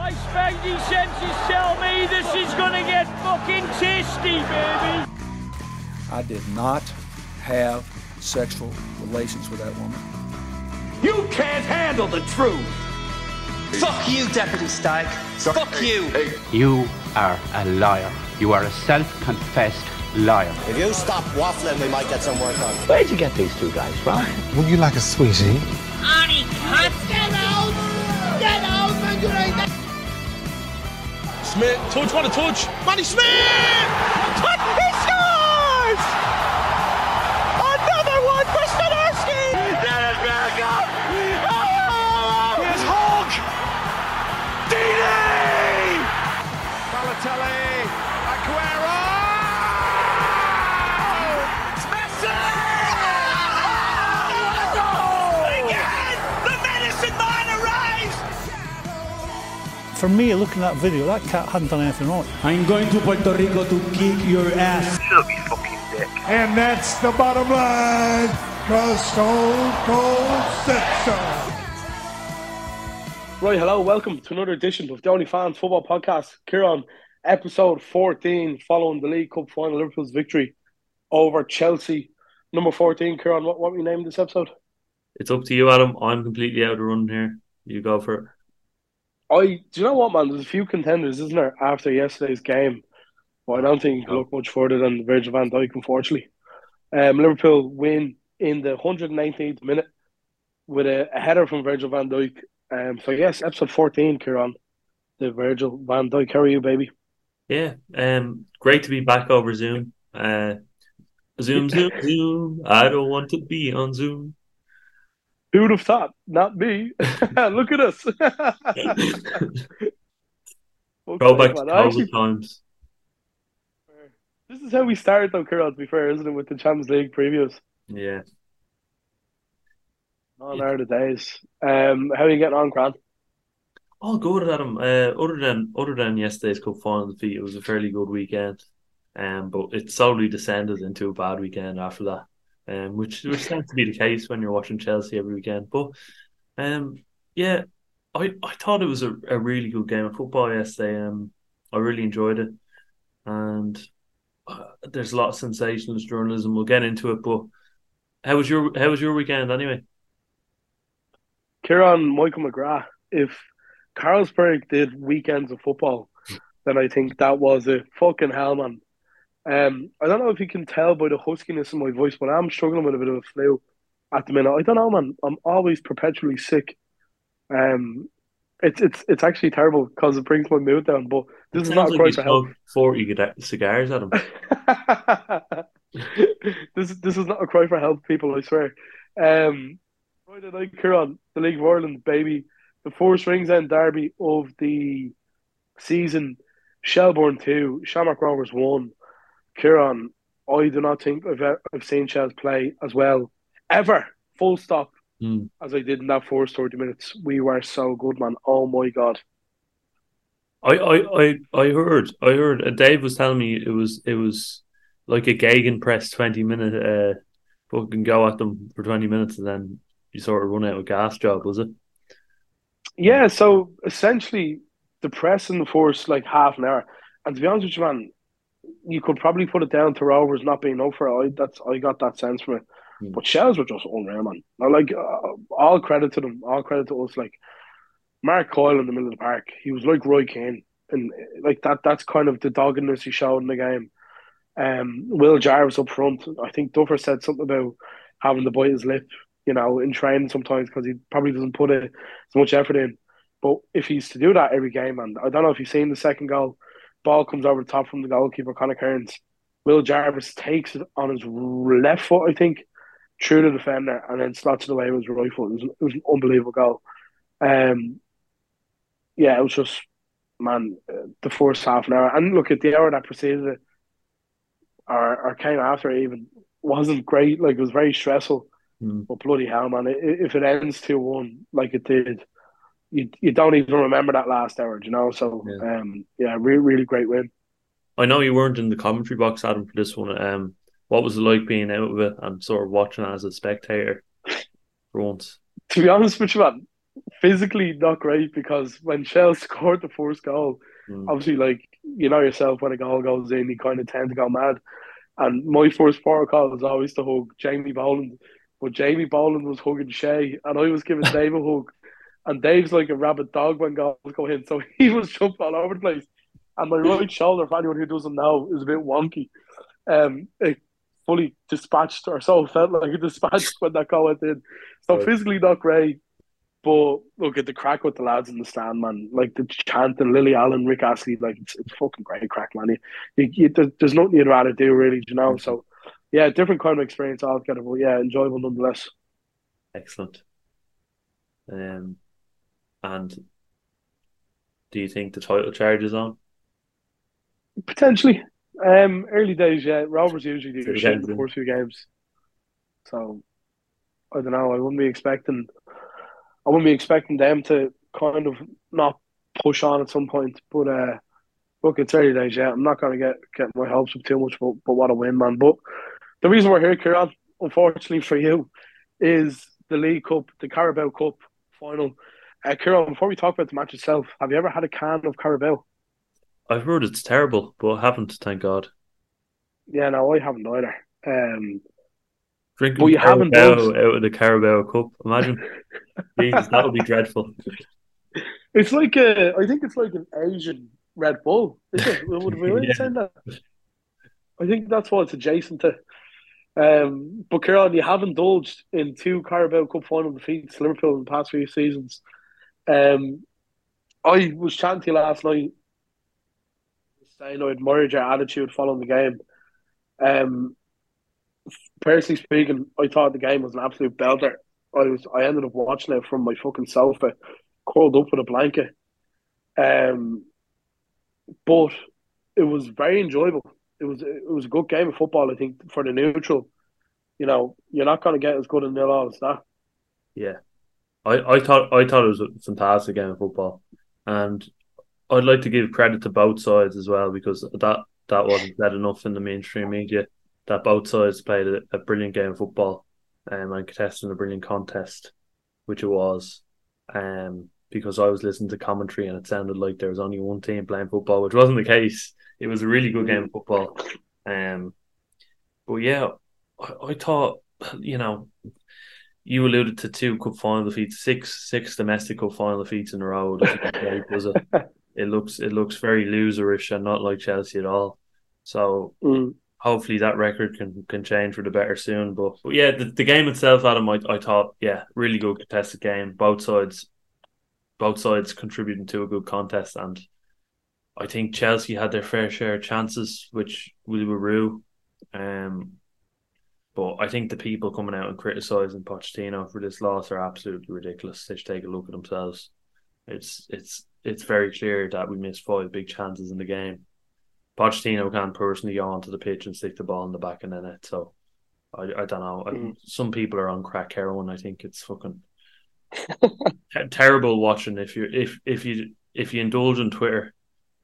My spidey senses tell me this is gonna get fucking tasty, baby. I did not have sexual relations with that woman. You can't handle the truth. Fuck you, Deputy Stag. Fuck you. You are a liar. You are a self confessed liar. If you stop waffling, we might get some work done. Where'd you get these two guys from? Would you like a sweetie? Arnie, cut! Get out! Get out, Smith, touch, what a touch! Manny Smith! Cut! He scores! For me, looking at that video, that cat hadn't done anything wrong. I'm going to Puerto Rico to kick your ass. And that's the bottom line. Cause Stone Cold said so. Right, hello, welcome to another edition of the Only Fans Football Podcast. Kieran, episode 14, following the League Cup final, Liverpool's victory over Chelsea. Number 14, Kieran, what, what we named this episode? It's up to you, Adam. I'm completely out of the run here. You go for it. I do you know what man? There's a few contenders, isn't there, after yesterday's game. But I don't think you can look much further than Virgil van Dijk, unfortunately. Um, Liverpool win in the 119th minute with a, a header from Virgil van Dijk. Um, so yes, episode 14, Kieran. The Virgil van Dijk. How are you, baby? Yeah, um, great to be back over Zoom. Uh, zoom, zoom, zoom. I don't want to be on Zoom. Who would have thought? Not me. Look at us. Okay, Throwback to. Actually- times. this is how we started, though, Kieran, to be fair, isn't it, with the Champions League previews? Yeah. On are the days. Um, how are you getting on, Grant? All good, Adam. Uh, other than other than yesterday's cup final defeat, it was a fairly good weekend. Um, but it slowly descended into a bad weekend after that. Um, which which tends to be the case when you're watching Chelsea every weekend. But um, yeah, I, I thought it was a, a really good game of football yesterday. Um, I really enjoyed it, and uh, there's a lot of sensationalist journalism. We'll get into it, but how was your how was your weekend anyway? Kieran Michael McGrath, if Carlsberg did weekends of football, then I think that was a fucking hell, man. Um, I don't know if you can tell by the huskiness in my voice, but I'm struggling with a bit of a flu at the minute. I don't know, man. I'm always perpetually sick. Um, it's it's it's actually terrible because it brings my mood down. But this It is not a like cry you for help. forty cigars at him. this this is not a cry for help, people. I swear. Um, Friday night, Kieran, the League of Ireland, baby, the first Ringsend derby of the season. Shelbourne two, Shamrock Rovers one. Kieran, I do not think I've I've seen Shels play as well ever. Full stop. Hmm. As I did in that first thirty minutes, we were so good, man. Oh my god. I, I, I, I heard, I heard. Uh, Dave was telling me it was, it was like a Gegenpress twenty minute, uh, fucking go at them for twenty minutes, and then you sort of run out of gas. Job was it? Yeah, so essentially the press in the first like half an hour. And to be honest with you, man, you could probably put it down to Rovers not being up for it. I that's I got that sense from it. Hmm. But Shels were just unreal, man. Now, like uh, all credit to them, all credit to us. Like Mark Coyle in the middle of the park, he was like Roy Keane, and uh, like that. That's kind of the doggedness he showed in the game. Um, Will Jarvis up front. I think Duffer said something about having to bite his lip, you know, in training sometimes because he probably doesn't put it as much effort in. But if he's to do that every game, and I don't know if you've seen the second goal, ball comes over the top from the goalkeeper, Conor Kearns. Will Jarvis takes it on his left foot, I think, through the defender, and then slots it away with his right foot. It was, it was an unbelievable goal. Um, yeah, it was just man, the first half an hour, and look at the hour that preceded it, or or came after it even wasn't great. Like it was very stressful. Mm. But bloody hell, man! If it ends two one like it did, you you don't even remember that last hour, you know. So Yeah. um, yeah, really really great win. I know you weren't in the commentary box, Adam, for this one. Um, what was it like being out of it and sort of watching as a spectator for once? To be honest with you, man, physically not great because when Shels scored the first goal, Mm. obviously, like you know yourself, when a goal goes in, you kind of tend to go mad. And my first protocol was always to hug Jamie Boland, but Jamie Boland was hugging Shay, and I was giving Dave a hug. And Dave's like a rabid dog when goals go in, so he was jumping all over the place. And my right shoulder, for anyone who doesn't know, is a bit wonky. Um, it fully dispatched, or so it felt like it dispatched when that goal went in. So Right. physically not great, but look at the crack with the lads in the stand, man. Like the chant and Lily Allen, Rick Astley, like it's, it's fucking great crack, man. You, you, you, there's nothing you'd rather do, really, you know. So, yeah, different kind of experience altogether, but yeah, enjoyable nonetheless. Excellent. Um, and do you think the title charge is on? Potentially, um, early days, yeah. Rovers usually do shit in the first few games, so I don't know. I wouldn't be expecting. I wouldn't be expecting them to kind of not push on at some point, but uh, look, it's early days. Yeah, I'm not going to get get my hopes up too much, but but what a win, man! But the reason we're here, Kieran, unfortunately for you, is the League Cup, the Carabao Cup final. Uh, Kieran, before we talk about the match itself, have you ever had a can of Carabao? I've heard it's terrible, but I haven't, thank God. Yeah, no, I haven't either. Um, Drinking Well, you haven't Carabao done- out of the Carabao Cup. Imagine. Jesus, that would be dreadful. It's like a, I think it's like an Asian Red Bull. Is it? Would we really Yeah. say that? I think that's what it's adjacent to. Um, but Kieran, you have indulged in two Carabao Cup final defeats Liverpool in the past few seasons. Um, I was chatting to you last night, saying I admired your attitude following the game. Um, personally speaking, I thought the game was an absolute belter. I was, I ended up watching it from my fucking sofa, curled up with a blanket. Um, but it was very enjoyable. It was it was a good game of football. I think for the neutral, you know, you're not going to get as good a nil all as that. Yeah. I, I thought I thought it was a fantastic game of football. And I'd like to give credit to both sides as well because that that wasn't said enough in the mainstream media. That both sides played a, a brilliant game of football um, and contested a brilliant contest, which it was. Um, because I was listening to commentary and it sounded like there was only one team playing football, which wasn't the case. It was a really good game of football. Um, but yeah, I, I thought you know you alluded to two cup final defeats, six six domestic cup final defeats in a row. Doesn't great, does it? It looks it looks very loserish and not like Chelsea at all. So Mm. hopefully that record can can change for the better soon. But, but yeah, the, the game itself, Adam, I, I thought yeah, really good contested game. Both sides, both sides contributing to a good contest, and I think Chelsea had their fair share of chances, which we were rue. Um, but I think the people coming out and criticising Pochettino for this loss are absolutely ridiculous. They should take a look at themselves. It's it's it's very clear that we missed five big chances in the game. Pochettino can't personally go onto the pitch and stick the ball in the back of the net. So I, I don't know. I- Mm. Some people are on crack heroin. I think it's fucking te- terrible watching. If you if if you if you indulge on Twitter,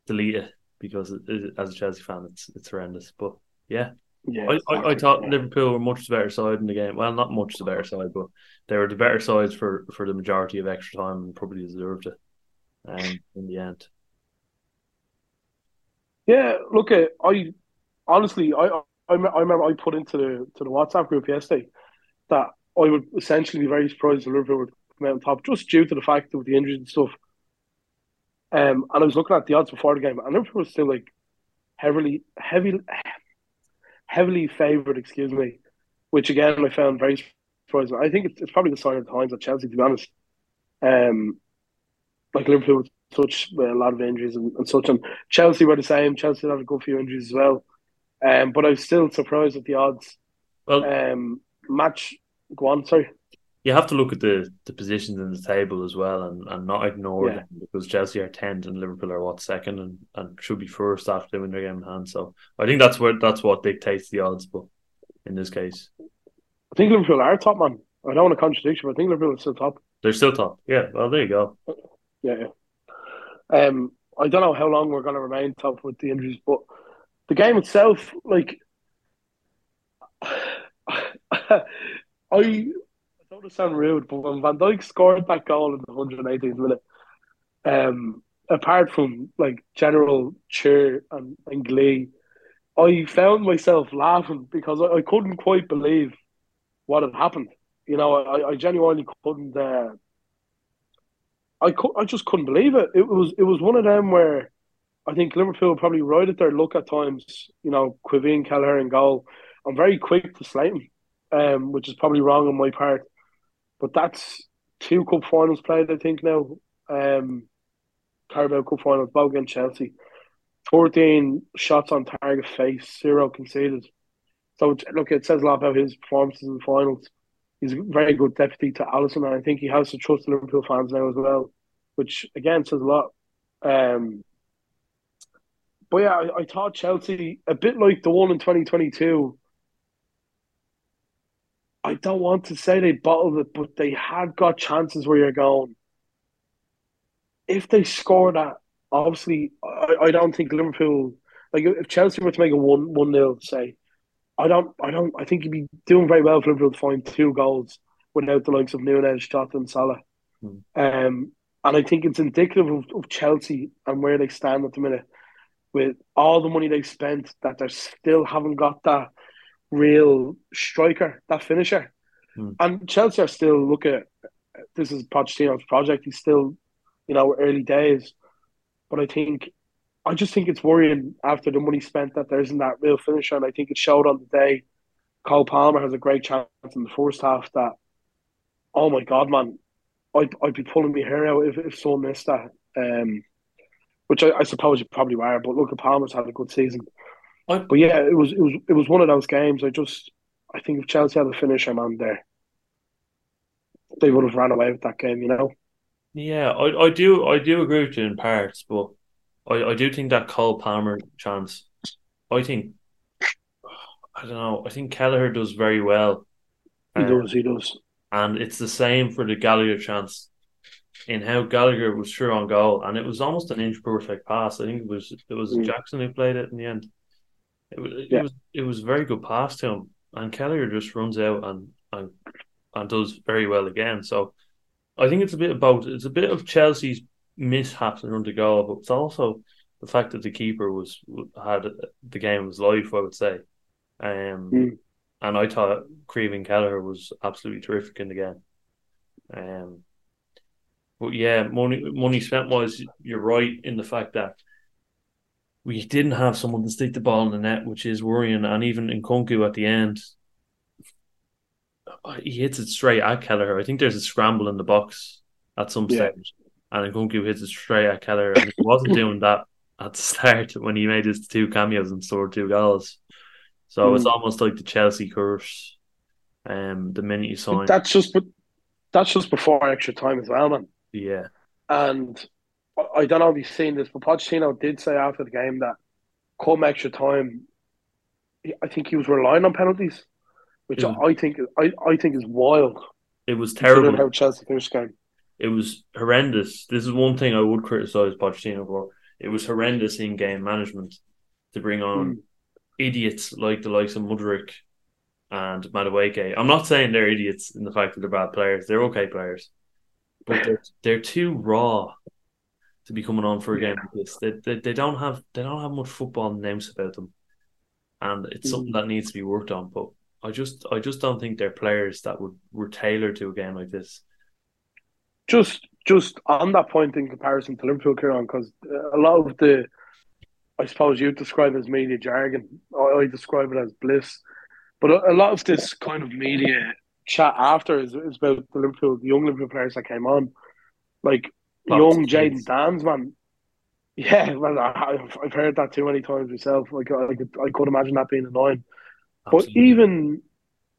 delete it because it, it, as a Chelsea fan, it's it's horrendous. But yeah, Yeah, I, I, I thought Liverpool were much the better side in the game. Well, not much the better side, but they were the better sides for, for the majority of extra time and probably deserved it. Um, in the end, Yeah, look, at I honestly, I I, I remember I put into the to the WhatsApp group yesterday that I would essentially be very surprised if Liverpool would come out on top just due to the fact of the injuries and stuff. Um, and I was looking at the odds before the game, and Liverpool was still like heavily, heavy, heavily favoured. Excuse me, which again I found very surprising. I think it's, it's probably the sign of the times at Chelsea, to be honest. Um, like Liverpool with such uh, a lot of injuries and, and such, and Chelsea were the same. Chelsea had a good few injuries as well. Um, but I was still surprised at the odds. well, Um, match, go on, sorry. You have to look at the, the positions in the table as well and, and not ignore Yeah. them because Chelsea are tenth and Liverpool are what second and, and should be first after they win their game in hand. So I think that's what that's what dictates the odds. But in this case, I think Liverpool are top, man. I don't want to contradict you, but I think Liverpool is still top. they're still top. Yeah, well there you go. Yeah, yeah. Um, I don't know how long we're going to remain top with the injuries, but the game itself, like, I don't want to sound rude, but when Van Dijk scored that goal in the 118th minute, um, apart from like general cheer and, and glee, I found myself laughing because I, I couldn't quite believe what had happened. You know, I, I genuinely couldn't. Uh, I could, I just couldn't believe it. It was it was one of them where I think Liverpool probably right at their luck at times. You know, Caoimhín Kelleher and goal. I'm very quick to slate him, um, which is probably wrong on my part. But that's two cup finals played, I think now. Um, Carabao Cup finals, both against Chelsea. 14 shots on target face, zero conceded. So, look, it says a lot about his performances in the finals. He's a very good deputy to Alisson, and I think he has to trust the Liverpool fans now as well, which again says a lot. Um, but yeah, I, I thought Chelsea, a bit like the one in 2022, I don't want to say they bottled it, but they had got chances where you're going. If they score that, obviously, I, I don't think Liverpool like if Chelsea were to make a one one nil, say, I don't, I don't, I think you'd be doing very well for Liverpool to find two goals without the likes of Nunez, Jota, and Salah. Hmm. Um, and I think it's indicative of, of Chelsea and where they stand at the minute with all the money they spent that they still haven't got that real striker, that finisher. Hmm. And Chelsea are still look at this is Pochettino's project. He's still, you know, early days. But I think I just think it's worrying after the money spent that there isn't that real finisher. And I think it showed on the day Cole Palmer has a great chance in the first half that oh my god, man, I'd I'd be pulling my hair out if, if someone missed that. Um which I, I suppose you probably were, but look at Palmer's had a good season. I, but yeah, it was it was it was one of those games. I just I think if Chelsea had a finisher man there, they would have ran away with that game. You know. Yeah, I, I do I do agree with you in parts, but I, I do think that Cole Palmer chance. I think I don't know. I think Kelleher does very well. He um, does. He does. And it's the same for the Gallagher chance. In how Gallagher was sure on goal, and it was almost an inch perfect pass. I think it was it was mm. Jackson who played it in the end. It was, yeah. it was it was very good pass to him, and Kelleher just runs out and and and does very well again. So I think it's a bit about it's a bit of Chelsea's mishaps and run to goal, but it's also the fact that the keeper was had the game was life. I would say, um, mm. and I thought Caoimhín Kelleher was absolutely terrific in the game. Um, but yeah, money money spent was you're right in the fact that we didn't have someone to stick the ball in the net, which is worrying. And even Nkunku at the end, he hits it straight at Kelleher. I think there's a scramble in the box at some Yeah. stage, and Nkunku hits it straight at Kelleher. And he wasn't doing that at the start when he made his two cameos and scored two goals. So it's Mm. almost like the Chelsea curse. Um, the minute you sign, That's just but that's just before extra time as well, man. yeah, And I- don't know if you've seen this, but Pochettino did say after the game that come extra time, I think he was relying on penalties, which Mm. I think I, I think is wild. it was terrible. how Chelsea finished game. it was horrendous. This is one thing I would criticize Pochettino for. It was horrendous in game management to bring on idiots like the likes of Mudryk and Madueke. I'm not saying they're idiots in the fact that they're bad players. They're okay players, but they're, they're too raw to be coming on for a game like this. They, they they don't have they don't have much football names about them, and it's something mm. that needs to be worked on. But I just I just don't think they're players that would were tailored to a game like this. Just just on that point in comparison to Liverpool, Kieran, because uh, a lot of the, I suppose you describe as media jargon. I, I describe it as bliss. But a, a lot of this kind of media chat after is, is about the Liverpool, the young Liverpool players that came on, like Young Jaden. Dans, man. Yeah, well, I've I've heard that too many times myself. Like I could, I could imagine that being annoying. But even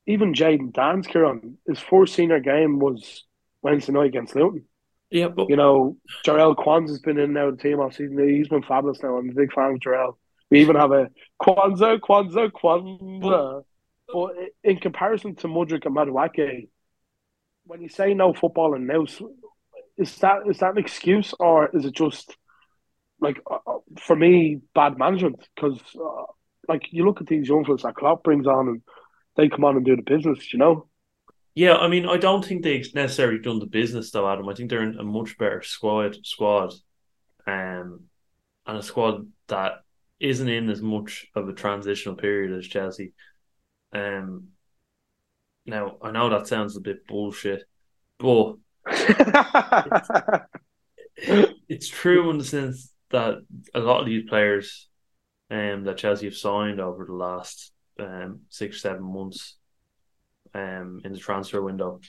even Jayden Danns, Kieran, his first senior game was Wednesday night against Luton. yeah, but You know, Jarell Quansah's been in now the team all season. He's been fabulous now. I'm a big fan of Jarell. We even have a Quansah, Quansah, Quansah. But in comparison to Mudryk and Madueke, when you say no football and no, is that is that an excuse or is it just like uh, uh, for me bad management? Because uh, like you look at these young fellas that Klopp brings on and they come on and do the business, you know. Yeah, I mean, I don't think they necessarily done the business though, Adam. I think they're in a much better squad, squad, um, and a squad that isn't in as much of a transitional period as Chelsea. Um, now I know that sounds a bit bullshit, but it's true in the sense that a lot of these players, um, that Chelsea have signed over the last um six seven months, um, in the transfer window,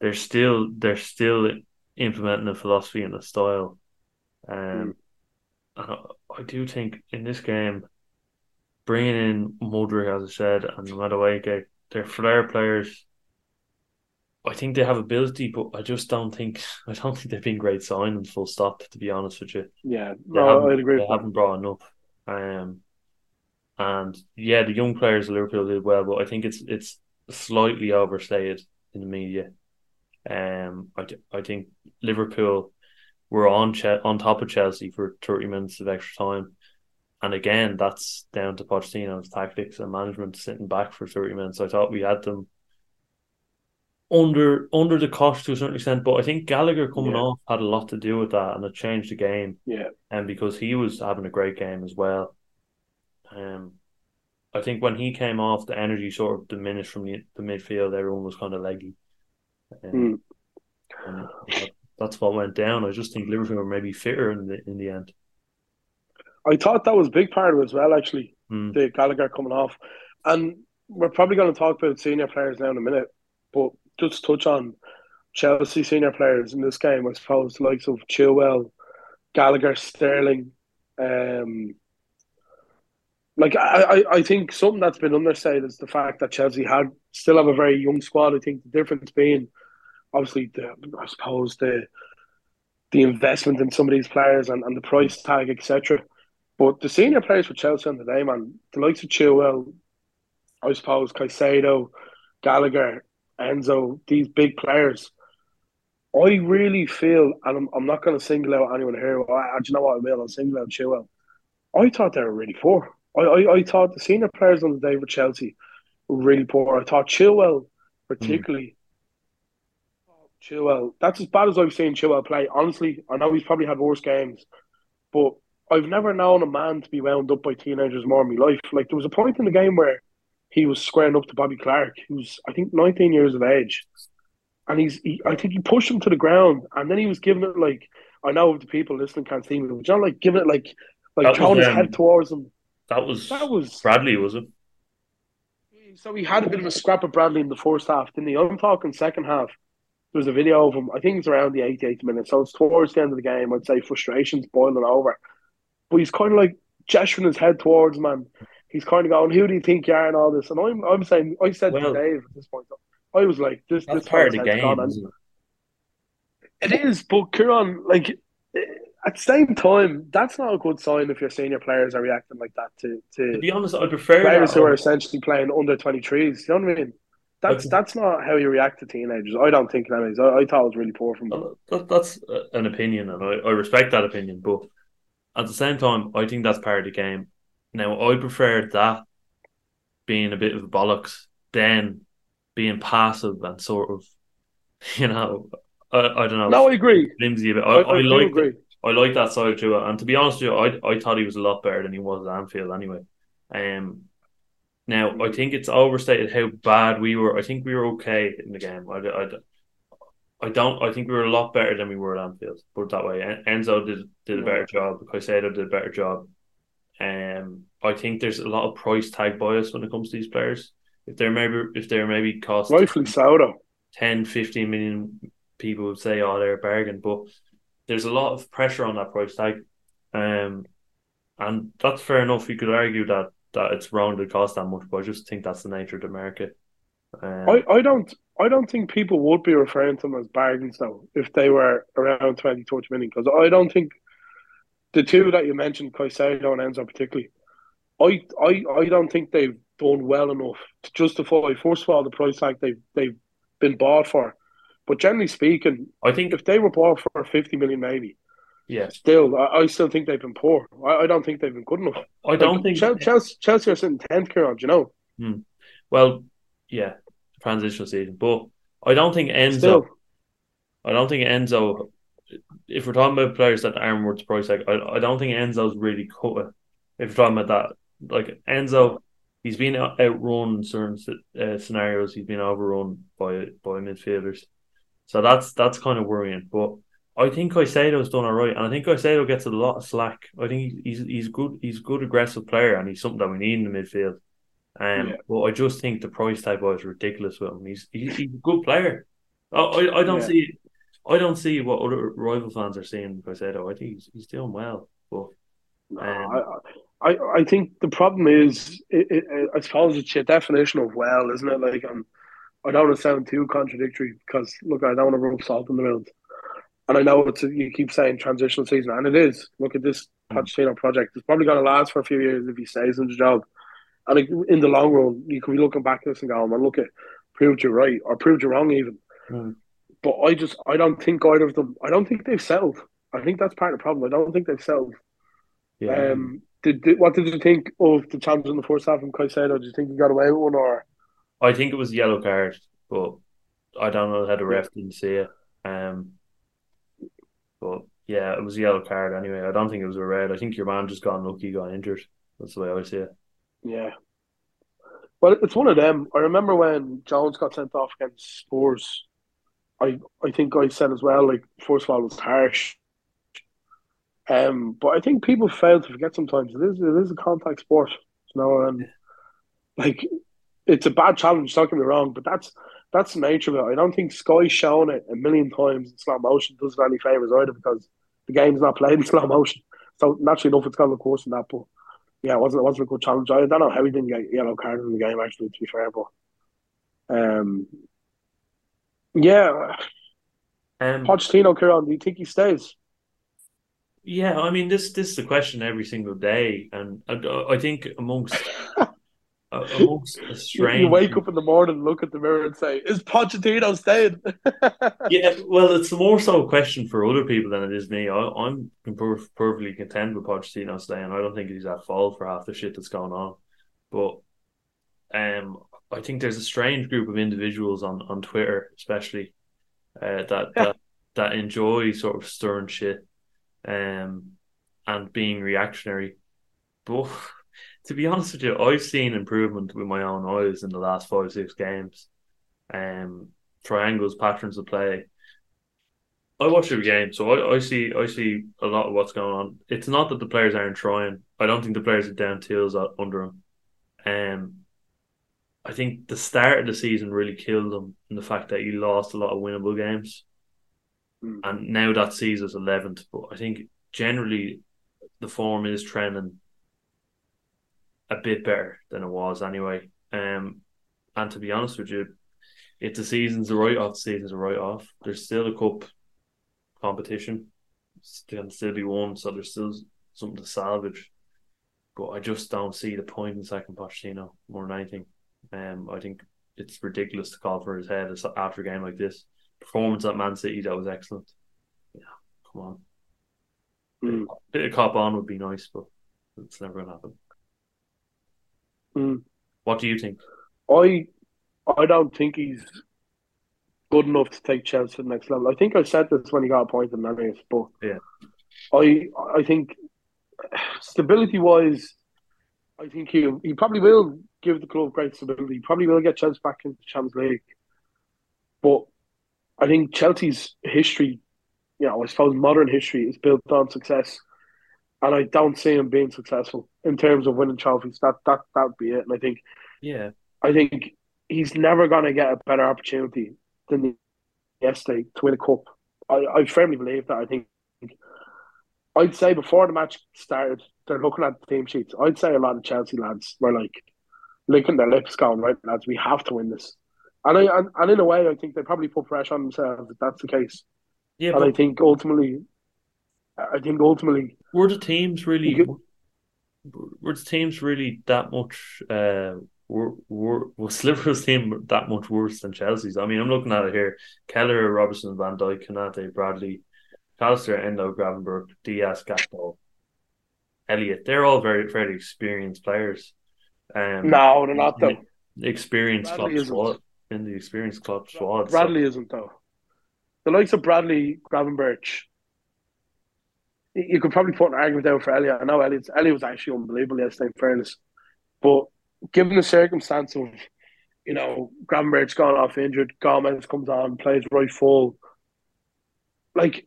they're still they're still implementing the philosophy and the style, um, and I, I do think in this game, bringing in Mudryk as I said and Madueke, they're flair players. I think they have ability, but I just don't think I don't think they've been great signings. Full stop. To be honest with you, Yeah, no, I'd agree. They With that. haven't brought enough. Um, and yeah, the young players of Liverpool did well, but I think it's it's slightly overstated in the media. Um, I, I think Liverpool were on che- on top of Chelsea for thirty minutes of extra time, and again, that's down to Pochettino's tactics and management sitting back for thirty minutes. I thought we had them under under the cost to a certain extent, but I think Gallagher coming Yeah. off had a lot to do with that, and it changed the game Yeah, and because he was having a great game as well. Um, I think when he came off, the energy sort of diminished from the, the midfield. Everyone was kind of leggy, um, and that- that's what went down. I just think Liverpool were maybe fitter in the in the end. I thought that was a big part of it as well. Actually, Mm. the Gallagher coming off, and we're probably going to talk about senior players now in a minute, but just touch on Chelsea senior players in this game. I suppose the likes of Chilwell, Gallagher, Sterling. Um, like I, I, think something that's been understated is the fact that Chelsea had still have a very young squad. I think the difference being obviously the I suppose the the investment in some of these players and, and the price tag, etc. But the senior players for Chelsea on the day, man, the likes of Chilwell, I suppose Caicedo, Gallagher, Enzo, these big players. I really feel, and I'm, I'm not going to single out anyone here. I, do you know what I will? I'll single out Chilwell. I thought they were really poor. I, I, I thought the senior players on the day with Chelsea were really poor. I thought Chilwell, particularly, mm. Chilwell, that's as bad as I've seen Chilwell play. Honestly, I know he's probably had worse games, but I've never known a man to be wound up by teenagers more in my life. Like there was a point in the game where he was squaring up to Bobby Clark, who's I think 19 years of age, and he's he, I think he pushed him to the ground, and then he was giving it like I know the people listening can't see me, but John like giving it like like throwing his um, head towards him. That was That was Bradley, was it? so he had a bit of a scrap of Bradley in the first half, didn't he? I'm talking second half. There was a video of him. I think it's around the 88th minute, so it's towards the end of the game. I'd say frustration's boiling over, but he's kind of like gesturing his head towards man. He's kind of going, "Who do you think you are?" and all this. And I'm, I'm saying, I said Well, to Dave at this point, I was like, "This, this part of the game. it? It is, but Kieran, like at the same time, that's not a good sign if your senior players are reacting like that to To to be honest, I prefer players who are essentially playing under twenty threes. You know what I mean? That's Okay. that's not how you react to teenagers. I don't think, that is. I, I thought it was really poor from them. that, that's uh, an opinion, and I, I respect that opinion. But at the same time, I think that's part of the game. Now, I prefer that being a bit of a bollocks than being passive and sort of, you know, I, I don't know. No, I agree. Flimsy a bit. I, I, I, I like that. I like that side to it. And to be honest with you, I I thought he was a lot better than he was at Anfield anyway. Um, now I think it's overstated how bad we were. I think we were okay in the game. I, I, I don't. I think we were a lot better than we were at Anfield. Put it that way. Enzo did did a better job. Caicedo did a better job. Um, I think there's a lot of price tag bias when it comes to these players. If they're maybe if they're maybe cost Rightfully so, though. 10, 15 million people would say, oh, they're a bargain. But there's a lot of pressure on that price tag. Um, and that's fair enough. You could argue that, that it's wrong to cost that much, but I just think that's the nature of the market. Um, I, I don't I don't think people would be referring to them as bargains though if they were around 20, 30 million because I don't think the two that you mentioned, Caicedo and Enzo particularly, I, I I don't think they've done well enough to justify first of all the price tag they've they've been bought for. But generally speaking, I think if they were bought for fifty million maybe, yeah. still I, I still think they've been poor. I, I don't think they've been good enough. I don't Like, think Chel- Chelsea, Chelsea are sitting tenth, do you know? Hmm. Well, yeah, transitional season. But I don't think Enzo. Still. I don't think Enzo. If we're talking about players that aren't worth the price tag, I, I don't think Enzo's really cut it. If we're talking about that, like Enzo, he's been out- outrun in certain uh, scenarios. He's been overrun by by midfielders, so that's that's kind of worrying. But I think Caicedo's done all right, and I think Caicedo gets a lot of slack. I think he's he's good. He's a good aggressive player, and he's something that we need in the midfield. Um, Yeah. but I just think the price tag was ridiculous with him. He's he's, he's a good player. I I, I don't Yeah. see I don't see what other rival fans are seeing in Caicedo. I think he's he's doing well, but No, um, I, I, I think the problem is, it, it, I suppose it's your definition of well, isn't it? Like, um, I don't want to sound too contradictory because, look, I don't want to rub salt in the wound. And I know it's a, you keep saying transitional season, and it is. Look at this Pochettino project. It's probably going to last for a few years if he stays in the job. And in the long run, you can be looking back at this and going, well, look at proved you right or proved you wrong even. Mm. But I just, I don't think either of them, I don't think they've settled. I think that's part of the problem. I don't think they've settled. yeah. Um, did, did what did you think of the challenge in the first half from Caicedo? Do you think he got away with one, or I think it was a yellow card, but I don't know how the ref didn't see it. Um, but yeah, it was a yellow card anyway. I don't think it was a red. I think your man just got unlucky, got injured. That's the way I see it. yeah? Well, it's one of them. I remember when Jones got sent off against Spurs. I I think I said as well. Like first of all, it was harsh. Um, but I think people fail to forget sometimes it is it is a contact sport, you know, and like it's a bad challenge. Don't get me wrong, but that's that's the nature of it. I don't think Sky's shown it a million times in slow motion does it any favors either because the game's not played in slow motion. So naturally enough, it's to look worse than that. But yeah, it wasn't it wasn't a good challenge. I don't know how he didn't get yellow card in the game actually. To be fair, but um, yeah, Um, Pochettino, Kieran, do you think he stays? yeah, I mean this this is a question every single day, and I, I think amongst amongst a strange you wake up in the morning, look at the mirror, and say, "Is Pochettino staying?" Yeah, well, it's more so a question for other people than it is me. I, I'm per- perfectly content with Pochettino staying. I don't think he's at fault for half the shit that's going on. But um, I think there's a strange group of individuals on, on Twitter, especially uh, that, Yeah. that that enjoy sort of stirring shit, um, and being reactionary. But to be honest with you, I've seen improvement with my own eyes in the last five six games. Um, triangles, patterns of play. I watch every game, so I, I see I see a lot of what's going on. It's not that the players aren't trying. I don't think the players are down tools out- under them. Um, I think the start of the season really killed them in the fact that he lost a lot of winnable games, Mm. and now that sees us eleventh. But I think generally the form is trending a bit better than it was anyway. Um, and to be honest with you, if the season's a write off, the season's a write off. There's still a cup competition. It can still be won, so there's still something to salvage. But I just don't see the point in second Pochettino more than anything. Um, I think it's ridiculous to call for his head after a game like this. Performance at Man City that was excellent. Yeah, come on. Mm. Bit of cop on would be nice, but it's never gonna happen. Mm. What do you think? I I don't think he's good enough to take Chelsea to the next level. I think I said this when he got appointed in anyways, but Yeah. I I think stability wise, I think he he probably will give the club great stability. He probably will get Chelsea back into the Champions League. But I think Chelsea's history, you know, I suppose modern history is built on success. And I don't see him being successful in terms of winning trophies. That that that would be it. And I think Yeah, I think he's never going to get a better opportunity than yesterday to win a cup. I, I firmly believe that. I think I'd say before the match started, they're looking at the team sheets. I'd say a lot of Chelsea lads were like licking their lips, going, "Right, lads, we have to win this." And I and, and in a way, I think they probably put pressure on themselves if that's the case. yeah. and I think ultimately, I think ultimately, were the teams really? You Were the teams really that much? Uh, were were was Liverpool's team that much worse than Chelsea's? I mean, I'm looking at it here: Kelleher, Robertson, Van Dijk, Konate, Bradley, Callister, Endo, Gravenberch, Diaz, Gakpo, Elliott. They're all very fairly experienced players. Um, no, they're not though. experienced top Bradley squad, in the experienced club squad. Bradley so. isn't though. The likes of Bradley, Gravenberch, you could probably put an argument out for Elliott. I know Elliott. Elliott was actually unbelievable yesterday, in fairness. But given the circumstance of, you know, Gravenberch's gone off injured, Gomez comes on, plays right full. Like,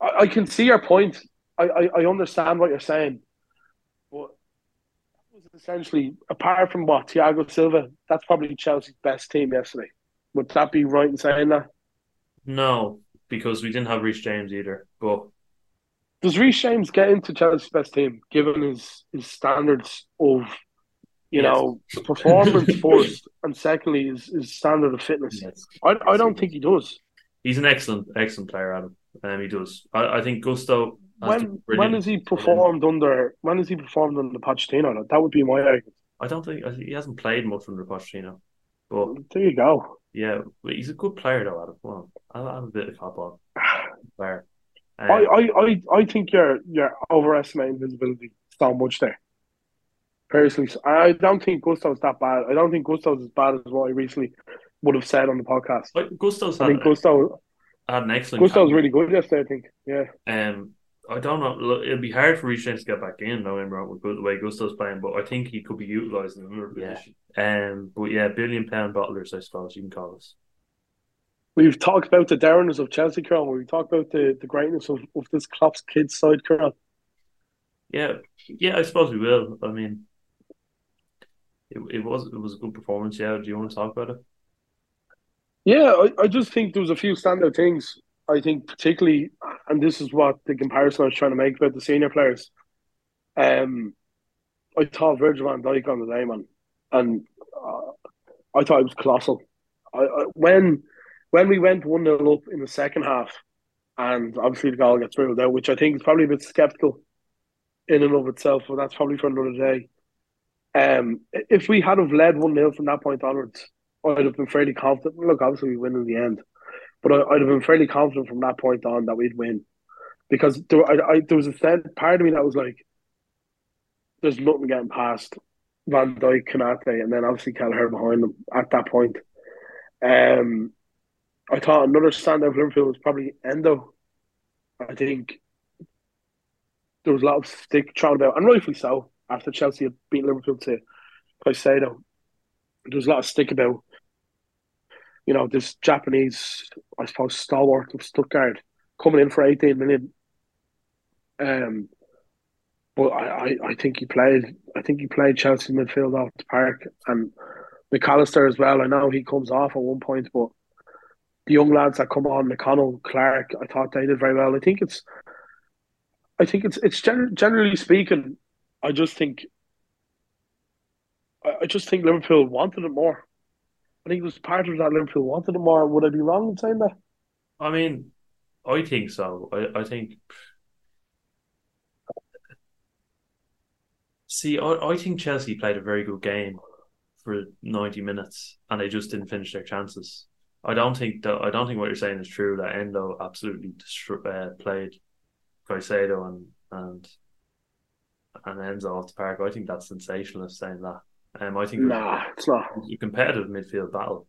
I, I can see your point. I, I, I understand what you're saying. Essentially, apart from what, Thiago Silva, that's probably Chelsea's best team yesterday. Would that be right in saying that? No, because we didn't have Reece James either. But does Reece James get into Chelsea's best team given his, his standards of you yes. know performance first and secondly his, his standard of fitness? Yes. I I don't think he does. He's an excellent excellent player, Adam. Um, he does. I, I think Gusto. When when has he performed under when has he performed under Pochettino? That would be my argument. I don't think he hasn't played much under Pochettino. But there you go. Yeah, he's a good player though. Adam. Well, I'm a bit of cop on player. Um, I, I, I, I think you're you're overestimating his ability so much there. Personally, I don't think Gusto's that bad. I don't think Gusto's as bad as what I recently would have said on the podcast. Gusto's I think Gusto had an excellent. Gusto was really good yesterday. I think. Yeah. Um, I don't know. It'll be hard for Reece to get back in. No, wrong with the way Gusto's playing, but I think he could be utilised in another yeah. position. Um, but yeah, billion pound bottlers, I suppose you can call us. We've talked about the Darrenness of Chelsea, Carl. We've talked about the, the greatness of, of this Klopp's kids side, Carl. Yeah, yeah, I suppose we will. I mean, it, it was it was a good performance. Yeah, do you want to talk about it? Yeah, I, I just think there was a few standout things. I think particularly, and this is what the comparison I was trying to make about the senior players. Um, I thought Virgil van Dijk on the day, man, and uh, I thought it was colossal. I, I, when when we went 1 0 up in the second half, and obviously the goal gets ruled out, which I think is probably a bit sceptical in and of itself, but that's probably for another day. Um, if we had have led 1 0 from that point onwards, I'd have been fairly confident. Look, obviously we win in the end, but I, would have been fairly confident from that point on that we'd win. Because there, I, I, there was a part of me that was like, there's nothing getting past Van Dijk, Konate, and then obviously Kelleher behind them at that point. Um, I thought another standout for Liverpool was probably Endo. I think there was a lot of stick thrown about, and rightfully so, after Chelsea had beat Liverpool to Caicedo. There was a lot of stick about, you know, this Japanese, I suppose, stalwart of Stuttgart coming in for 18 million. Um, but I, I, I think he played. I think he played Chelsea midfield off the park, and Mac Allister as well. I know he comes off at one point, but the young lads that come on, McConnell, Clark, I thought they did very well. I think it's, I think it's it's gen- generally speaking, I just think, I, I just think Liverpool wanted it more. Think it was part of that Liverpool wanted it more. Would I be wrong in saying that? I mean, I think so. I, I think. See, I, I think Chelsea played a very good game for 90 minutes and they just didn't finish their chances. I don't think that I don't think what you're saying is true. That Endo absolutely uh, played Caicedo and and and Enzo off the park. I think that's sensationalist saying that. Um, I think nah, it's not a competitive midfield battle.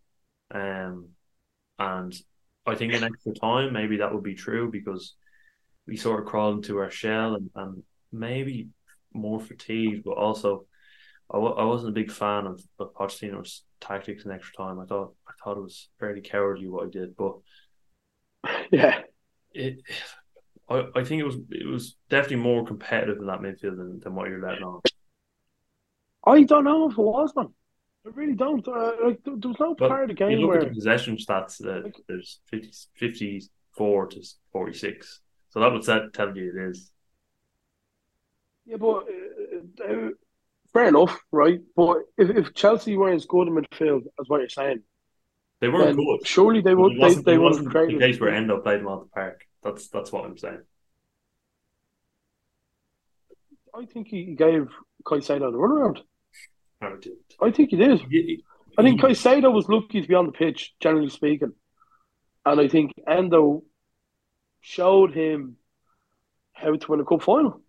Um, and I think in extra time maybe that would be true because we sort of crawled into our shell and, and maybe more fatigued, but also I w- I wasn't a big fan of, of Pochettino's tactics in extra time. I thought I thought it was fairly cowardly what I did, but yeah, it. I, I think it was it was definitely more competitive in that midfield than, than what you're letting on. I don't know if it was, man. I really don't. Uh, like, there, was no but part of the game you look where at the possession stats. That like, there's 50, 54 to forty six, so that would tell you it is. Yeah, but uh, uh fair enough, right? But if, if Chelsea weren't as good in midfield as what you're saying, they weren't good. Surely they would. They, they would have created. The case where Endo played them on the park. That's that's what I'm saying. I think he gave Caicedo the runaround. I think he did. He, I think Caicedo was lucky to be on the pitch, generally speaking, and I think Endo showed him how to win a cup final.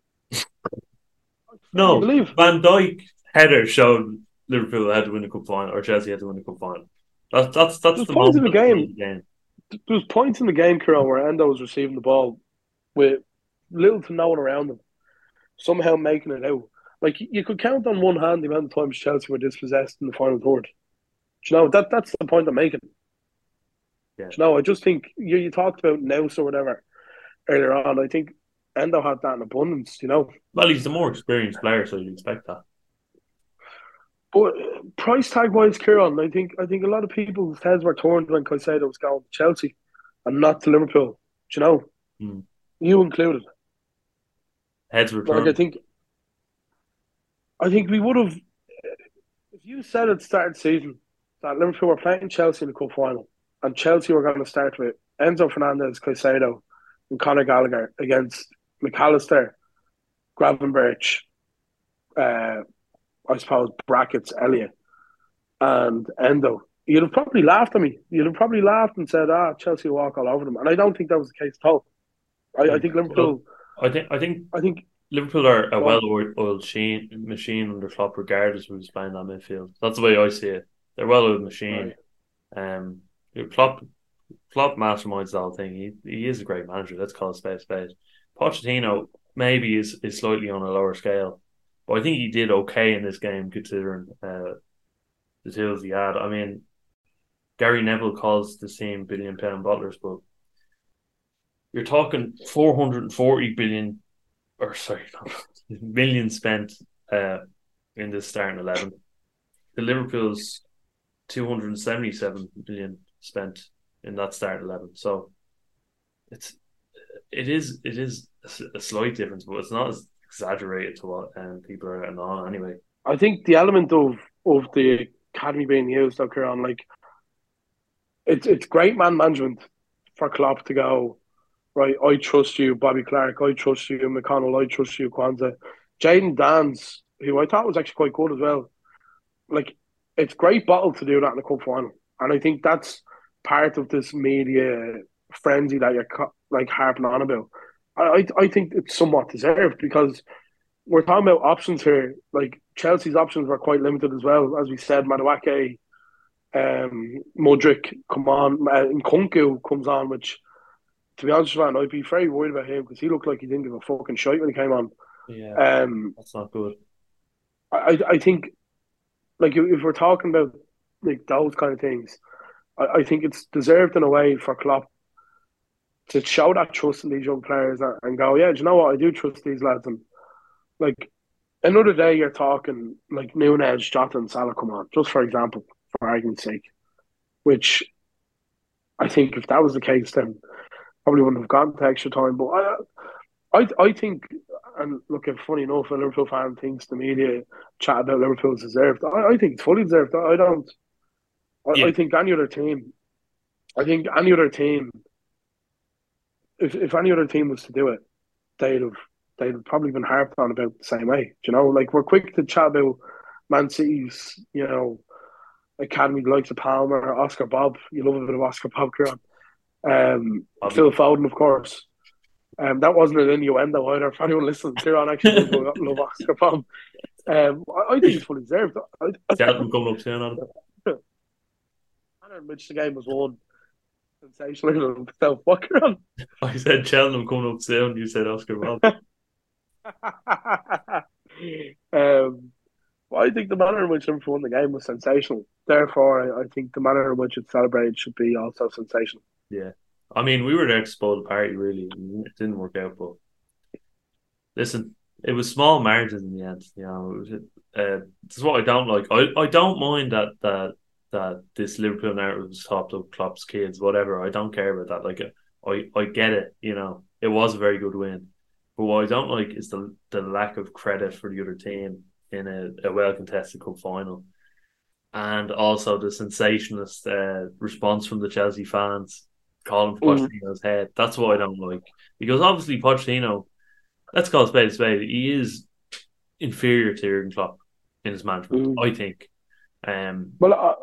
No, believe. Van Dijk header showed Liverpool had to win the cup final or Chelsea had to win the cup final. That, that's that's There's the points in the game. the game. There was points in the game, Kieran, where Endo was receiving the ball with little to no one around him, somehow making it out. Like you could count on one hand the amount of times Chelsea were dispossessed in the final third. Do you know that that's the point I'm making. Yeah. Do you know, I just think you, you talked about Nous or whatever earlier on. I think Endo had that in abundance. You know, Well, he's the more experienced player, so you'd expect that. But price tag wise, Kieran, I think I think a lot of people's heads were turned when Caicedo was going to Chelsea and not to Liverpool. Do you know, Hmm. you included. Heads were Like I think, I think we would have. If you said at the start of the season that Liverpool were playing Chelsea in the cup final and Chelsea were going to start with Enzo Fernandez, Caicedo, and Conor Gallagher against Mac Allister, Gravenberch, uh, I suppose brackets Elliott, and Endo, you'd have probably laughed at me. You'd have probably laughed and said, "Ah, Chelsea walk all over them," and I don't think that was the case at all. I, I think Liverpool. I think I think I think Liverpool are a well-oiled machine, machine under Klopp, regardless of who's playing that midfield. That's the way I see it. They're a well-oiled machine. Um, Klopp, Klopp masterminds the whole thing. He he is a great manager. Let's call it spade a spade. Pochettino maybe is, is slightly on a lower scale, but I think he did okay in this game considering uh, the tools he had. I mean, Gary Neville calls the same billion pound butlers, but you're talking 440 billion or sorry, million spent uh, in this starting 11. The Liverpool's 277 million spent in that starting 11. So it's it is it is a slight difference, but it's not as exaggerated to what um, people are getting on anyway. I think the element of of the academy being used, though, Kieran, like it's it's great man management for Klopp to go right. I trust you, Bobby Clark. I trust you, McConnell. I trust you, Quansah. Jayden Danns, who I thought was actually quite good as well. Like it's great bottle to do that in the cup final, and I think that's part of this media frenzy that you're like harping on about. I I think it's somewhat deserved because we're talking about options here. Like Chelsea's options were quite limited as well, as we said. Madueke, um, Mudryk come on, uh, and Nkunku comes on, which to be honest, man, I'd be very worried about him because he looked like he didn't give a fucking shit when he came on. Yeah, Um, that's not good. I I think like if if we're talking about like those kind of things, I, I think it's deserved in a way for Klopp to show that trust in these young players and, and go, yeah, do you know what? I do trust these lads. And like another day, you're talking like Nunez, Jota, and Salah come on, just for example, for argument's sake. Which I think if that was the case, then probably wouldn't have gone to extra time. But I, I, I think, and look, if funny enough, a Liverpool fan thinks the media chat about Liverpool's deserved. I, I think it's fully deserved. I, I don't. I, Yeah. I think any other team, I think any other team, if if any other team was to do it, they'd have they'd have probably been harped on about the same way. Do you know, like we're quick to chat about Man City's, you know, academy the likes of Palmer, Oscar Bobb. You love a bit of Oscar Bobb, Kieran. Um. Phil Foden, of course. Um, that wasn't an innuendo either. If anyone listens, Kieran actually does love Oscar Bobb. Um, I, I think it's fully deserved. I, I, Cheltenham coming up soon on manner in which the game was won, sensational in and of itself. What, Kieran? I said Cheltenham coming up soon. You said Oscar Bobb. um, well, I think the manner in which Liverpool won the game was sensational. Therefore, I, I think the manner in which it's celebrated should be also sensational. Yeah. I mean, we were there to spoil the party, really. It didn't work out, but listen, it was small margins in the end. You know, it was, uh, this is what I don't like. I, I don't mind that that that this Liverpool narrative was topped up Klopp's kids, whatever. I don't care about that. Like, I I get it. You know, it was a very good win, but what I don't like is the the lack of credit for the other team in a, a well contested cup final. And also the sensationalist uh, response from the Chelsea fans calling for Mm. Pochettino's head. That's what I don't like. Because obviously Pochettino, let's call a spade a spade, he is inferior to Jurgen Klopp in his management, Mm. I think. Um, Well, uh,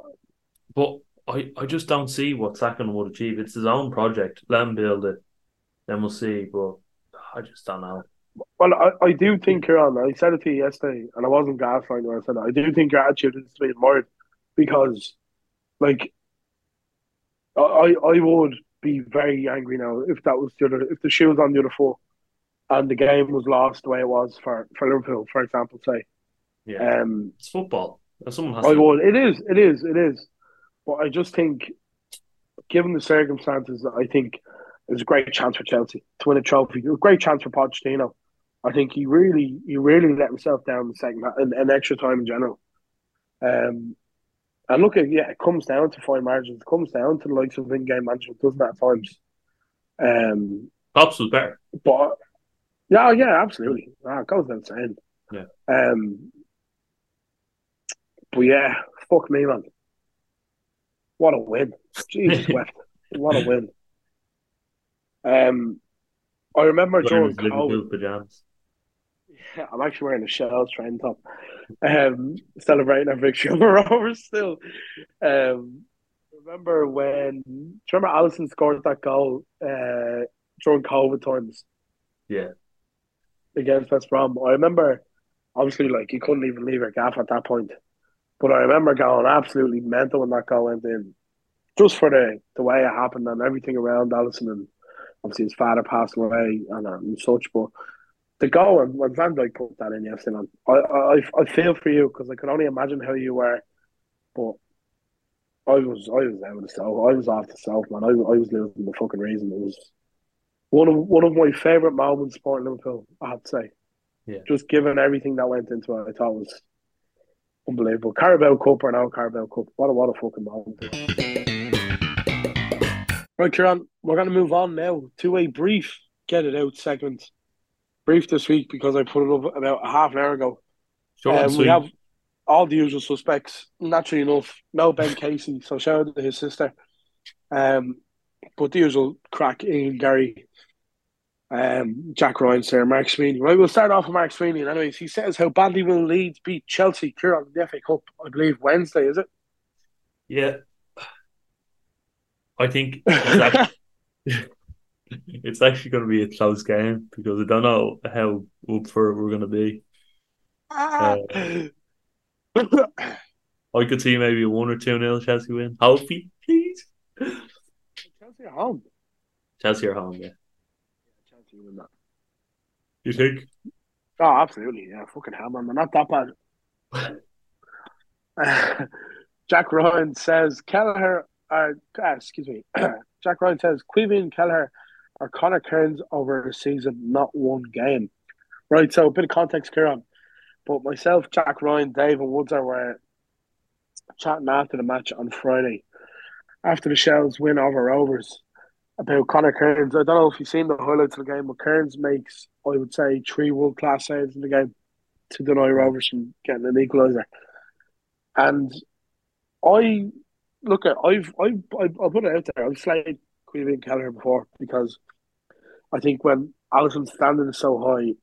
but I, I just don't see what Sacking would achieve. It's his own project. Let him build it. Then we'll see. But I just don't know. well, I, I do think, Kieran, I said it to you yesterday, and I wasn't gaslighting when I said it. I do think your attitude is to be admired because, like, I, I would be very angry now if that was the other if the shoe was on the other foot and the game was lost the way it was for, for Liverpool, for example, say. Yeah. Um, it's football. Someone has I to. would. It is. It is. It is. But I just think, given the circumstances, I think there's a great chance for Chelsea to win a trophy. A great chance for Pochettino. I think he really, he really let himself down in the second and, and extra time in general. Um, and look at yeah, it comes down to fine margins. It comes down to the likes of in-game management, doesn't it, at times? Um, Klopp's was better. but yeah, yeah, absolutely. Ah, it goes without saying. Yeah. Um, but yeah, fuck me, man. What a win! Jesus wept. What a win. Um, I remember Wearing during his Liverpool COVID. pajamas. I'm actually wearing a Shels train top. Um, celebrating our victory over Rovers still. Um, remember when? Do you remember Alisson scored that goal uh, during COVID times? Yeah. against West Brom. I remember, obviously, like you couldn't even leave your gaff at that point. But I remember going absolutely mental when that goal went in, just for the the way it happened and everything around Alisson and obviously his father passed away and, and such. But the goal and when Van Dijk put that in yesterday, man, I I I feel for you because I can only imagine how you were, but. I was I was out of the self. I was off the self, man. I, I was losing the fucking reason. It was one of one of my favourite moments supporting Liverpool, I have to say. Yeah. Just given everything that went into it, I thought it was unbelievable. Carabao Cup or now Carabao Cup. What a what a fucking moment. Right, Kieran, we're gonna move on now to a brief get it out segment. Brief this week because I put it up about a half an hour ago. And Um, we have all the usual suspects. Naturally enough, no Ben Casey, so shout out to his sister. Um, but the usual crack Ian Gary, um, Jack Ryan, Sir Mark Sweeney. Right, we'll start off with Mark Sweeney. And anyways, he says how badly will Leeds beat Chelsea Kieran in the FA Cup, I believe Wednesday, is it? Yeah. I think actually, it's actually going to be a close game because I don't know how up for it we're going to be. Uh, I could see maybe a 1 or 2 nil Chelsea win. Hopefully, please. Chelsea at home. Chelsea are home, yeah. Chelsea win that. You think? Oh, absolutely. Yeah, fucking hell, man. They're not that bad. Jack Ryan says Kelleher, uh, uh, excuse me. Jack Ryan says Caoimhín Kelleher are Conor Kearns over a season, not one game. Right, so a bit of context here. But myself, Jack Ryan, Dave, and Woodser were uh, chatting after the match on Friday, after the Shels win over Rovers, about Conor Kearns. I don't know if you've seen the highlights of the game, but Kearns makes, I would say, three world class saves in the game to deny Rovers from getting an equaliser. And I look at I've I've I'll put it out there. I've slayed Caoimhín Kelleher before because I think when Alisson's standing so high,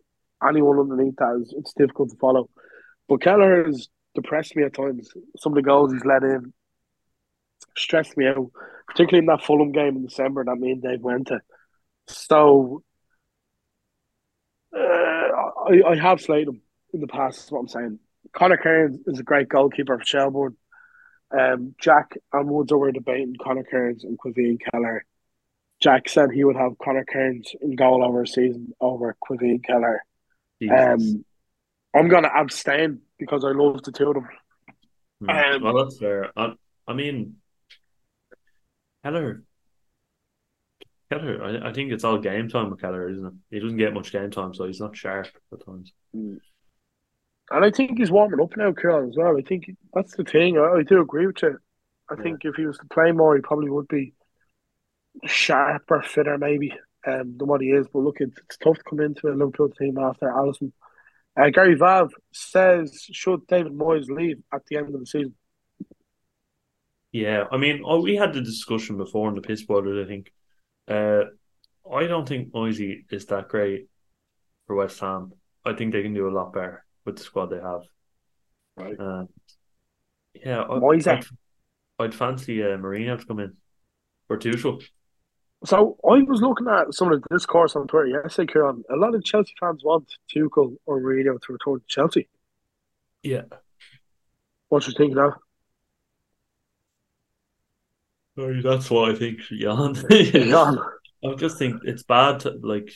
anyone underneath that is it's difficult to follow. But Kelleher has depressed me at times. Some of the goals he's let in stressed me out, particularly in that Fulham game in December that me and Dave went to. So uh, I, I have slayed him in the past. Is what I'm saying. Conor Kearns is a great goalkeeper for Shelbourne. Um, Jack and Woods were debating Conor Kearns and Caoimhín Kelleher. Jack said he would have Conor Kearns in goal over a season over Caoimhín Kelleher. Um, I'm going to abstain because I love the two of them. Hmm. um, well, that's fair. I, I mean, Kelleher. Kelleher, I, I think it's all game time with Kelleher, isn't it? He doesn't get much game time, so he's not sharp at times. And I think he's warming up now, Kieran, as well. I think that's the thing. I, I do agree with you. I think if he was to play more, he probably would be sharper, fitter, maybe, um, than what he is. But look, it's, it's tough to come into a Liverpool team after Alisson. Uh, Gary Vav says, should David Moyes leave at the end of the season? Yeah, I mean, oh, we had the discussion before in the piss boilers, I think. Uh, I don't think Moisey is that great for West Ham. I think they can do a lot better with the squad they have. Right. Uh, yeah, I, Moisey. I'd, I'd fancy uh, Mourinho to come in or Tuchel. So I was looking at some of the discourse on Twitter yesterday, Kieran. A lot of Chelsea fans want Tuchel or Mourinho to return to Chelsea. Yeah. What you think now? Oh, that's what I think, Jan. Jan. I just think it's bad. To, like,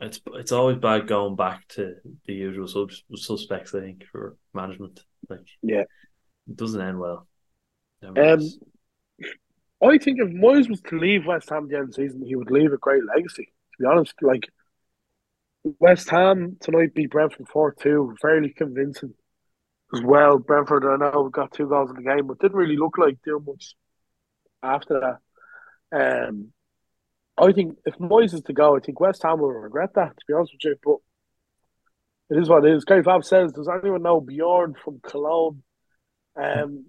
it's it's always bad going back to the usual sub- suspects. I think for management, like, Yeah. it doesn't end well. Never Um. I think if Moyes was to leave West Ham the end of the season, he would leave a great legacy. To be honest, like West Ham tonight beat Brentford four two, fairly convincing as well. Brentford, I know, got two goals in the game, but didn't really look like doing much after that. Um, I think if Moyes is to go, I think West Ham will regret that. To be honest with you, but it is what it is. Gary Fab says, "Does anyone know Bjorn from Cologne?" Um,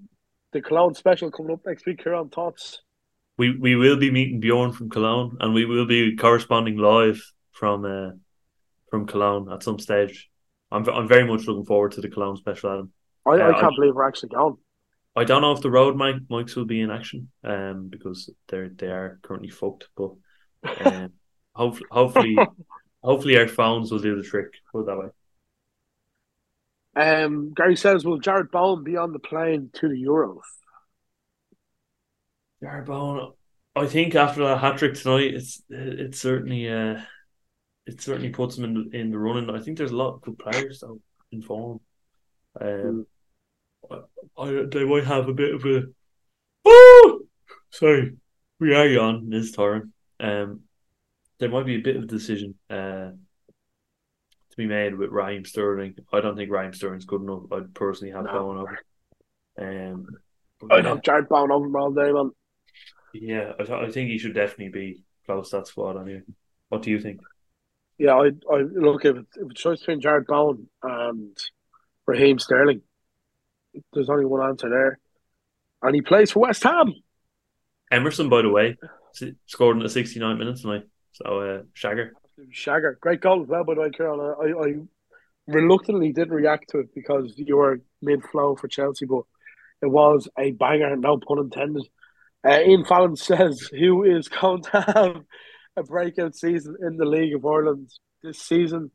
the Cologne special coming up next week. Here on thoughts. we we will be meeting Bjorn from Cologne, and we will be corresponding live from uh, from Cologne at some stage. I'm I'm very much looking forward to the Cologne special, Adam. I, Uh, I can't believe we're actually going. I don't know if the road mic mics will be in action, um, because they're they are currently fucked. But um, hopefully, hopefully, hopefully our phones will do the trick. Put it that way. Um, Gary says, "Will Jarrod Bowen be on the plane to the Euros?" Jarrod Bowen, I think after that hat trick tonight, it's it certainly uh, it certainly puts him in in the running. I think there's a lot of good players though in form. Um, I, I, they might have a bit of a oh, sorry, we are on this turn. Um, there might be a bit of a decision uh to be made with Raheem Sterling. I don't think Raheem Sterling's good enough. I'd personally have No. Bowen over. Um, I'd yeah. have Jarrod Bowen over him all day, man. Yeah, I, th- I think he should definitely be close to that squad anyway. What do you think? Yeah, I, I look if it's, if it's choice between Jarrod Bowen and Raheem Sterling, there's only one answer there, and he plays for West Ham. Emerson, by the way, scored in the 69 minutes tonight. So, uh, Shagger. Shagger, great goal as well, by the way, Kieran. I, I reluctantly didn't react to it because you were mid flow for Chelsea, but it was a banger, no pun intended. Uh, Ian Fallon says, Who is going to have a breakout season in the League of Ireland this season?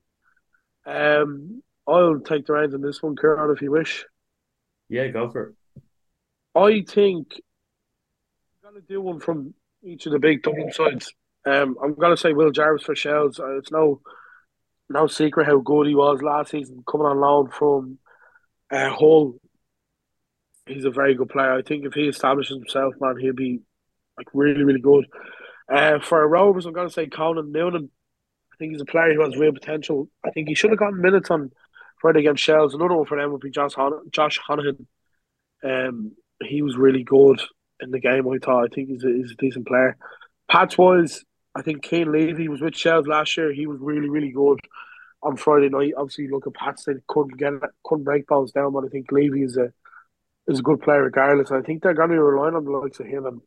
Um, I'll take the reins on this one, Kieran, if you wish. Yeah, go for it. I think I'm going to do one from each of the big Dublin sides. Um, I'm going to say Will Jarvis for Shels. Uh, it's no no secret how good he was last season, coming on loan from uh, Hull. He's a very good player. I think if he establishes himself, man, he'll be like really, really good. Uh, for Rovers, I'm going to say Conan Noonan. I think he's a player who has real potential. I think he should have gotten minutes on Friday against Shels. Another one for them would be Josh, Hon- Josh Honohan. Um, he was really good in the game. I thought. I think he's a, he's a decent player. Patch wise, I think Kane Levy was with Shels last year. He was really, really good on Friday night. Obviously, look at they couldn't get couldn't break balls down, but I think Levy is a is a good player regardless. I think they're going to be relying on the likes of him and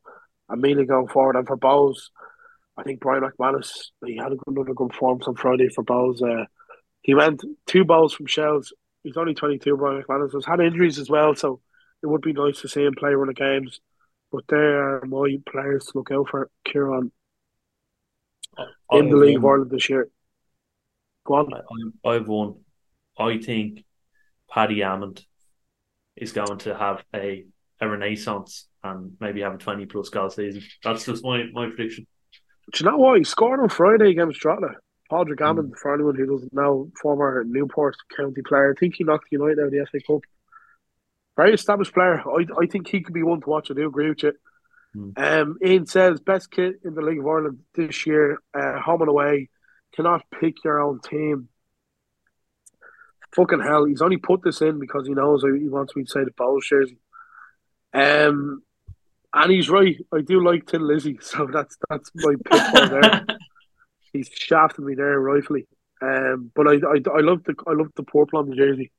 Amelia going forward. And for Bohs, I think Brian McManus he had a good, another good performance on Friday for Bohs. Uh, he went two balls from Shels. He's only twenty two. Brian McManus has had injuries as well, so it would be nice to see him play one of the games. But there are my players to look out for, Kieran, in the League of Ireland this year. Go on. I, I've won. I think Paddy Amond is going to have a, a renaissance and maybe have a 20 plus goal season. That's just my, my prediction. Do you know what? He scored on Friday against Drogheda. Padraig hmm. Amond, for anyone who doesn't know, former Newport County player. I think he knocked United out of the FA Cup. Very established player. I, I think he could be one to watch. I do agree with you. Um, Ian says best kit in the League of Ireland this year, uh, home and away. Cannot pick your own team. Fucking hell, he's only put this in because he knows he wants me to say the Bowles jersey. Um, and he's right. I do like Tin Lizzie, so that's that's my pick there. He's shafted me there rightfully. Um, but I, I, I love the I love the on the jersey.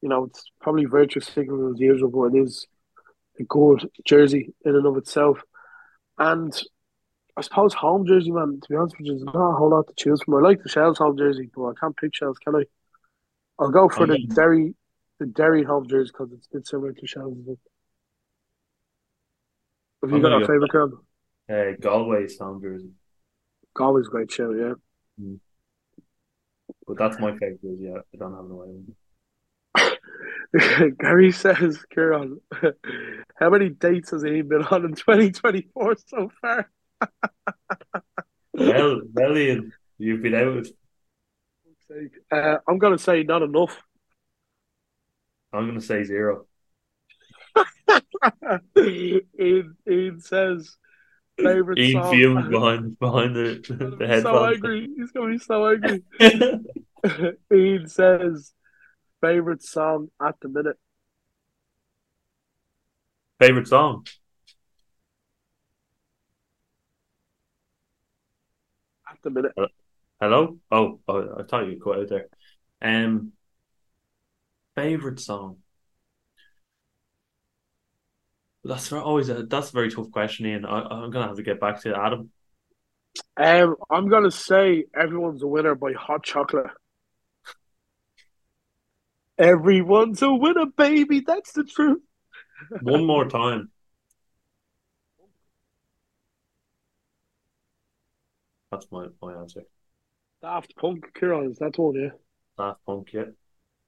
You know, it's probably virtue signal as usual, but it is a good jersey in and of itself. And I suppose home jersey, man. To be honest with you, there's not a whole lot to choose from. I like the Shels home jersey, but I can't pick Shels, can I? I'll go for the Um, Derry, the Derry home jersey because it's a bit similar to Shels. Have you I'm got a go- favourite, Karen? Uh, Galway's home jersey. Galway's a great show, yeah. But that's my favourite, yeah. I don't have no idea. Gary says, Kieran, how many dates has he been on in 2024 so far? well, well, Ian, you've been out. Uh, I'm going to say not enough. I'm going to say zero. Ian, Ian says, favorite Ian song. fuming behind behind the, the head. so headphones. angry. He's going to be so angry. Ian says, favorite song at the minute. Favorite song? At the minute. Hello? Oh, oh I thought you cut out there. Um, favorite song. That's always a that's a very tough question, Ian. I, I'm gonna have to get back to Adam. Um, I'm going to say Everyone's a Winner by Hot Chocolate. Everyone's a winner, baby. That's the truth. One more time. That's my, my answer. Daft Punk, Kieran, is that one, yeah? Daft Punk, yeah.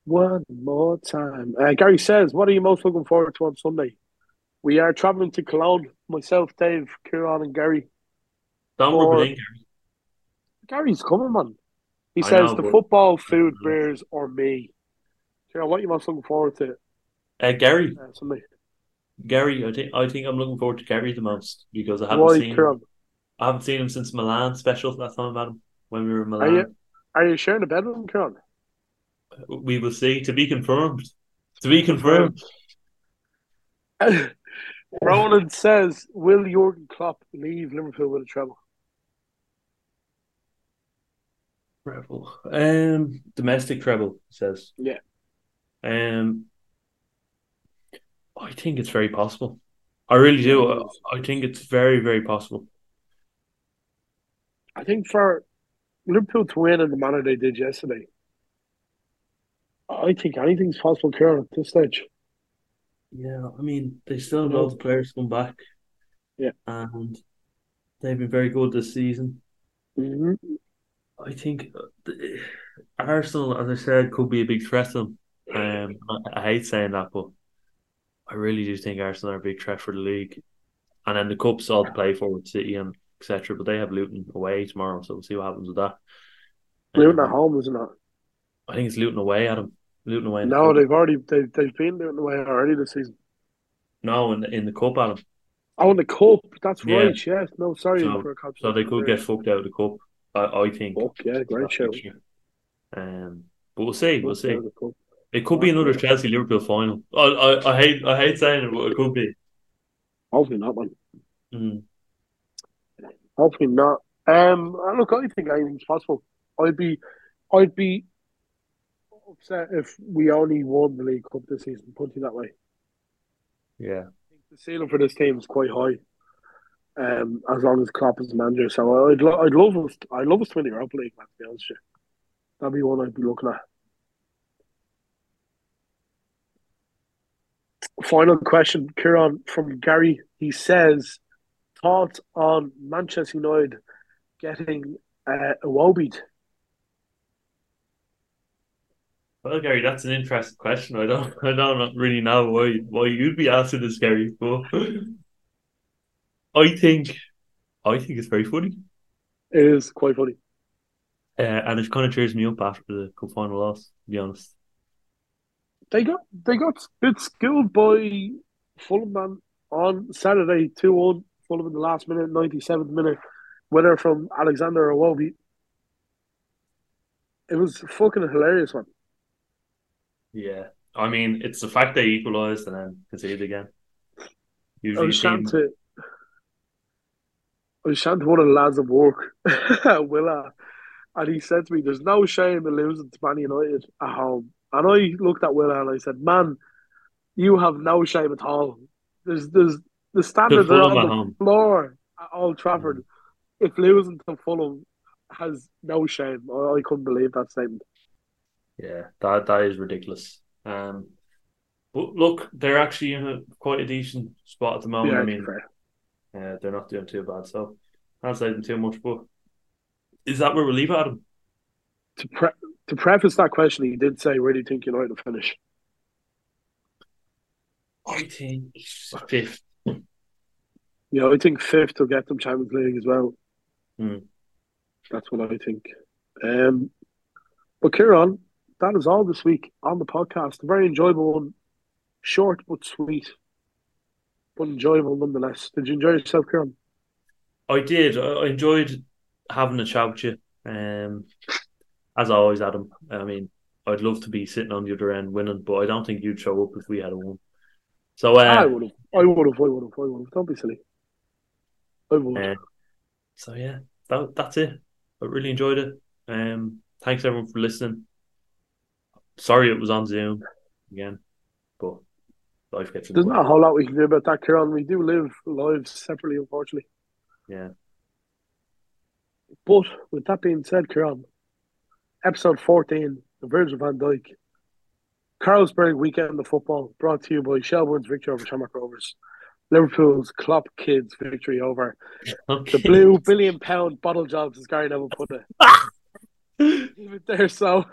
One more time. Uh, Gary says, What are you most looking forward to on Sunday? We are travelling to Cologne. Myself, Dave, Kieran, and Gary. Don't For- rub it in, Gary. Gary's coming, man. He I says know, the but- football, food, beers, or me. Kieran, what are you most looking forward to Uh, Gary, uh, Sunday? Gary, I think I think I'm looking forward to Gary the most because I haven't Why, seen Kieran? I haven't seen him since Milan special last time I met him when we were in Are Milan. you, are you sharing a bed with him, Kieran? We will see. To be confirmed. To be confirmed. Roland says, Will Jurgen Klopp leave Liverpool with a treble? Treble. Um, domestic treble he says. Yeah. Um, I think it's very possible. I really do. I, I think it's very, very possible. I think for Liverpool to win in the manner they did yesterday, I think anything's possible, Kieran, at this stage. Yeah, I mean, they still have all the players come back. Yeah. And they've been very good this season. Mm-hmm. I think uh, Arsenal, as I said, could be a big threat to them. Um, I, I hate saying that, but I really do think Arsenal are a big threat for the league. And then the cup's all to play for with City and etc. But they have Luton away tomorrow, so we'll see what happens with that. Luton Um, at home, isn't it? I think it's Luton away, Adam. Luton away. the No, cup. they've already they've, they've been Luton away already this season. no, in the, in the cup, Adam. Oh, in the cup, that's Yeah. right. Yes, no, sorry So, for a concept. so they could get fucked out of the cup. I, I think. Fuck yeah, great show. Um, but we'll see. We'll see. Out of the cup. It could be another Chelsea Liverpool final. I, I, I hate I hate saying it, but it could be. Hopefully not, man. Mm. Hopefully not. Um, uh, look, I think anything's possible. I'd be, I'd be upset if we only won the League Cup this season. Put it that way. Yeah. The ceiling for this team is quite high. Um, as long as Klopp is manager, so I'd, lo- I'd love us, I'd love us to win the Europa League. Man, to be honest with you, that'd be one I'd be looking at. Final question, Kieran from Gary. He says, thoughts on Manchester United getting uh, Iwobi? Well, Gary, that's an interesting question. I don't I don't really know why why you'd be asking this, Gary, but I think I think it's very funny. It is quite funny. Uh, and it kind of cheers me up after the cup final loss, to be honest. They got they got bit skilled by Fulham man on Saturday, two one. Fulham in the last minute, ninety seventh minute, winner from Alexander Iwobi. It was fucking hilarious, one. Yeah. I mean, it's the fact they equalised and then conceded again. I Usually, was a team- chatting to I was chatting to one of the lads at work, Willa, and he said to me, "There's no shame in losing to Man United at home." And I looked at Willa and I said, "Man, you have no shame at all. There's there's the standards are on the home. floor at Old Trafford. If losing to Fulham has no shame, I, I couldn't believe that statement. Yeah, that that is ridiculous. Um, but look, they're actually in a quite a decent spot at the moment. Yeah, I mean, fair. uh, they're not doing too bad, so I can't say them too much. But is that where we'll leave Adam? To pre- to preface that question, he did say, "Where do you think United will finish?" I think fifth. Yeah, I think fifth will get them Champions League as well. Hmm. That's what I think. Um, but Kieran, that is all this week on the podcast. A very enjoyable one, short but sweet, but enjoyable nonetheless. Did you enjoy yourself, Kieran? I did. I I enjoyed having a chat with you. Um, as always, Adam. I mean, I'd love to be sitting on the other end winning, but I don't think you'd show up if we had a won. So, uh, I would have. I would have. I would have. I would have. Don't be silly. I would. Uh, so yeah, that, that's it. I really enjoyed it. Um, thanks everyone for listening. Sorry it was on Zoom again, but life gets the There's not a whole lot we can do about that, Kieran. We do live lives separately, unfortunately. Yeah. But with that being said, Kieran, episode 14, The Virgil van Dijk, Carlsberg Weekend of Football, brought to you by Shelbourne's victory over Shamrock Rovers, Liverpool's Klopp Kids victory over the blue billion pound bottle jobs, as Gary Neville put it. Leave it there, so.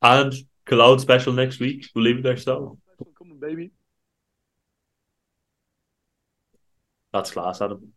And Cologne special next week. We'll leave it there. So Coming, baby. that's class, Adam.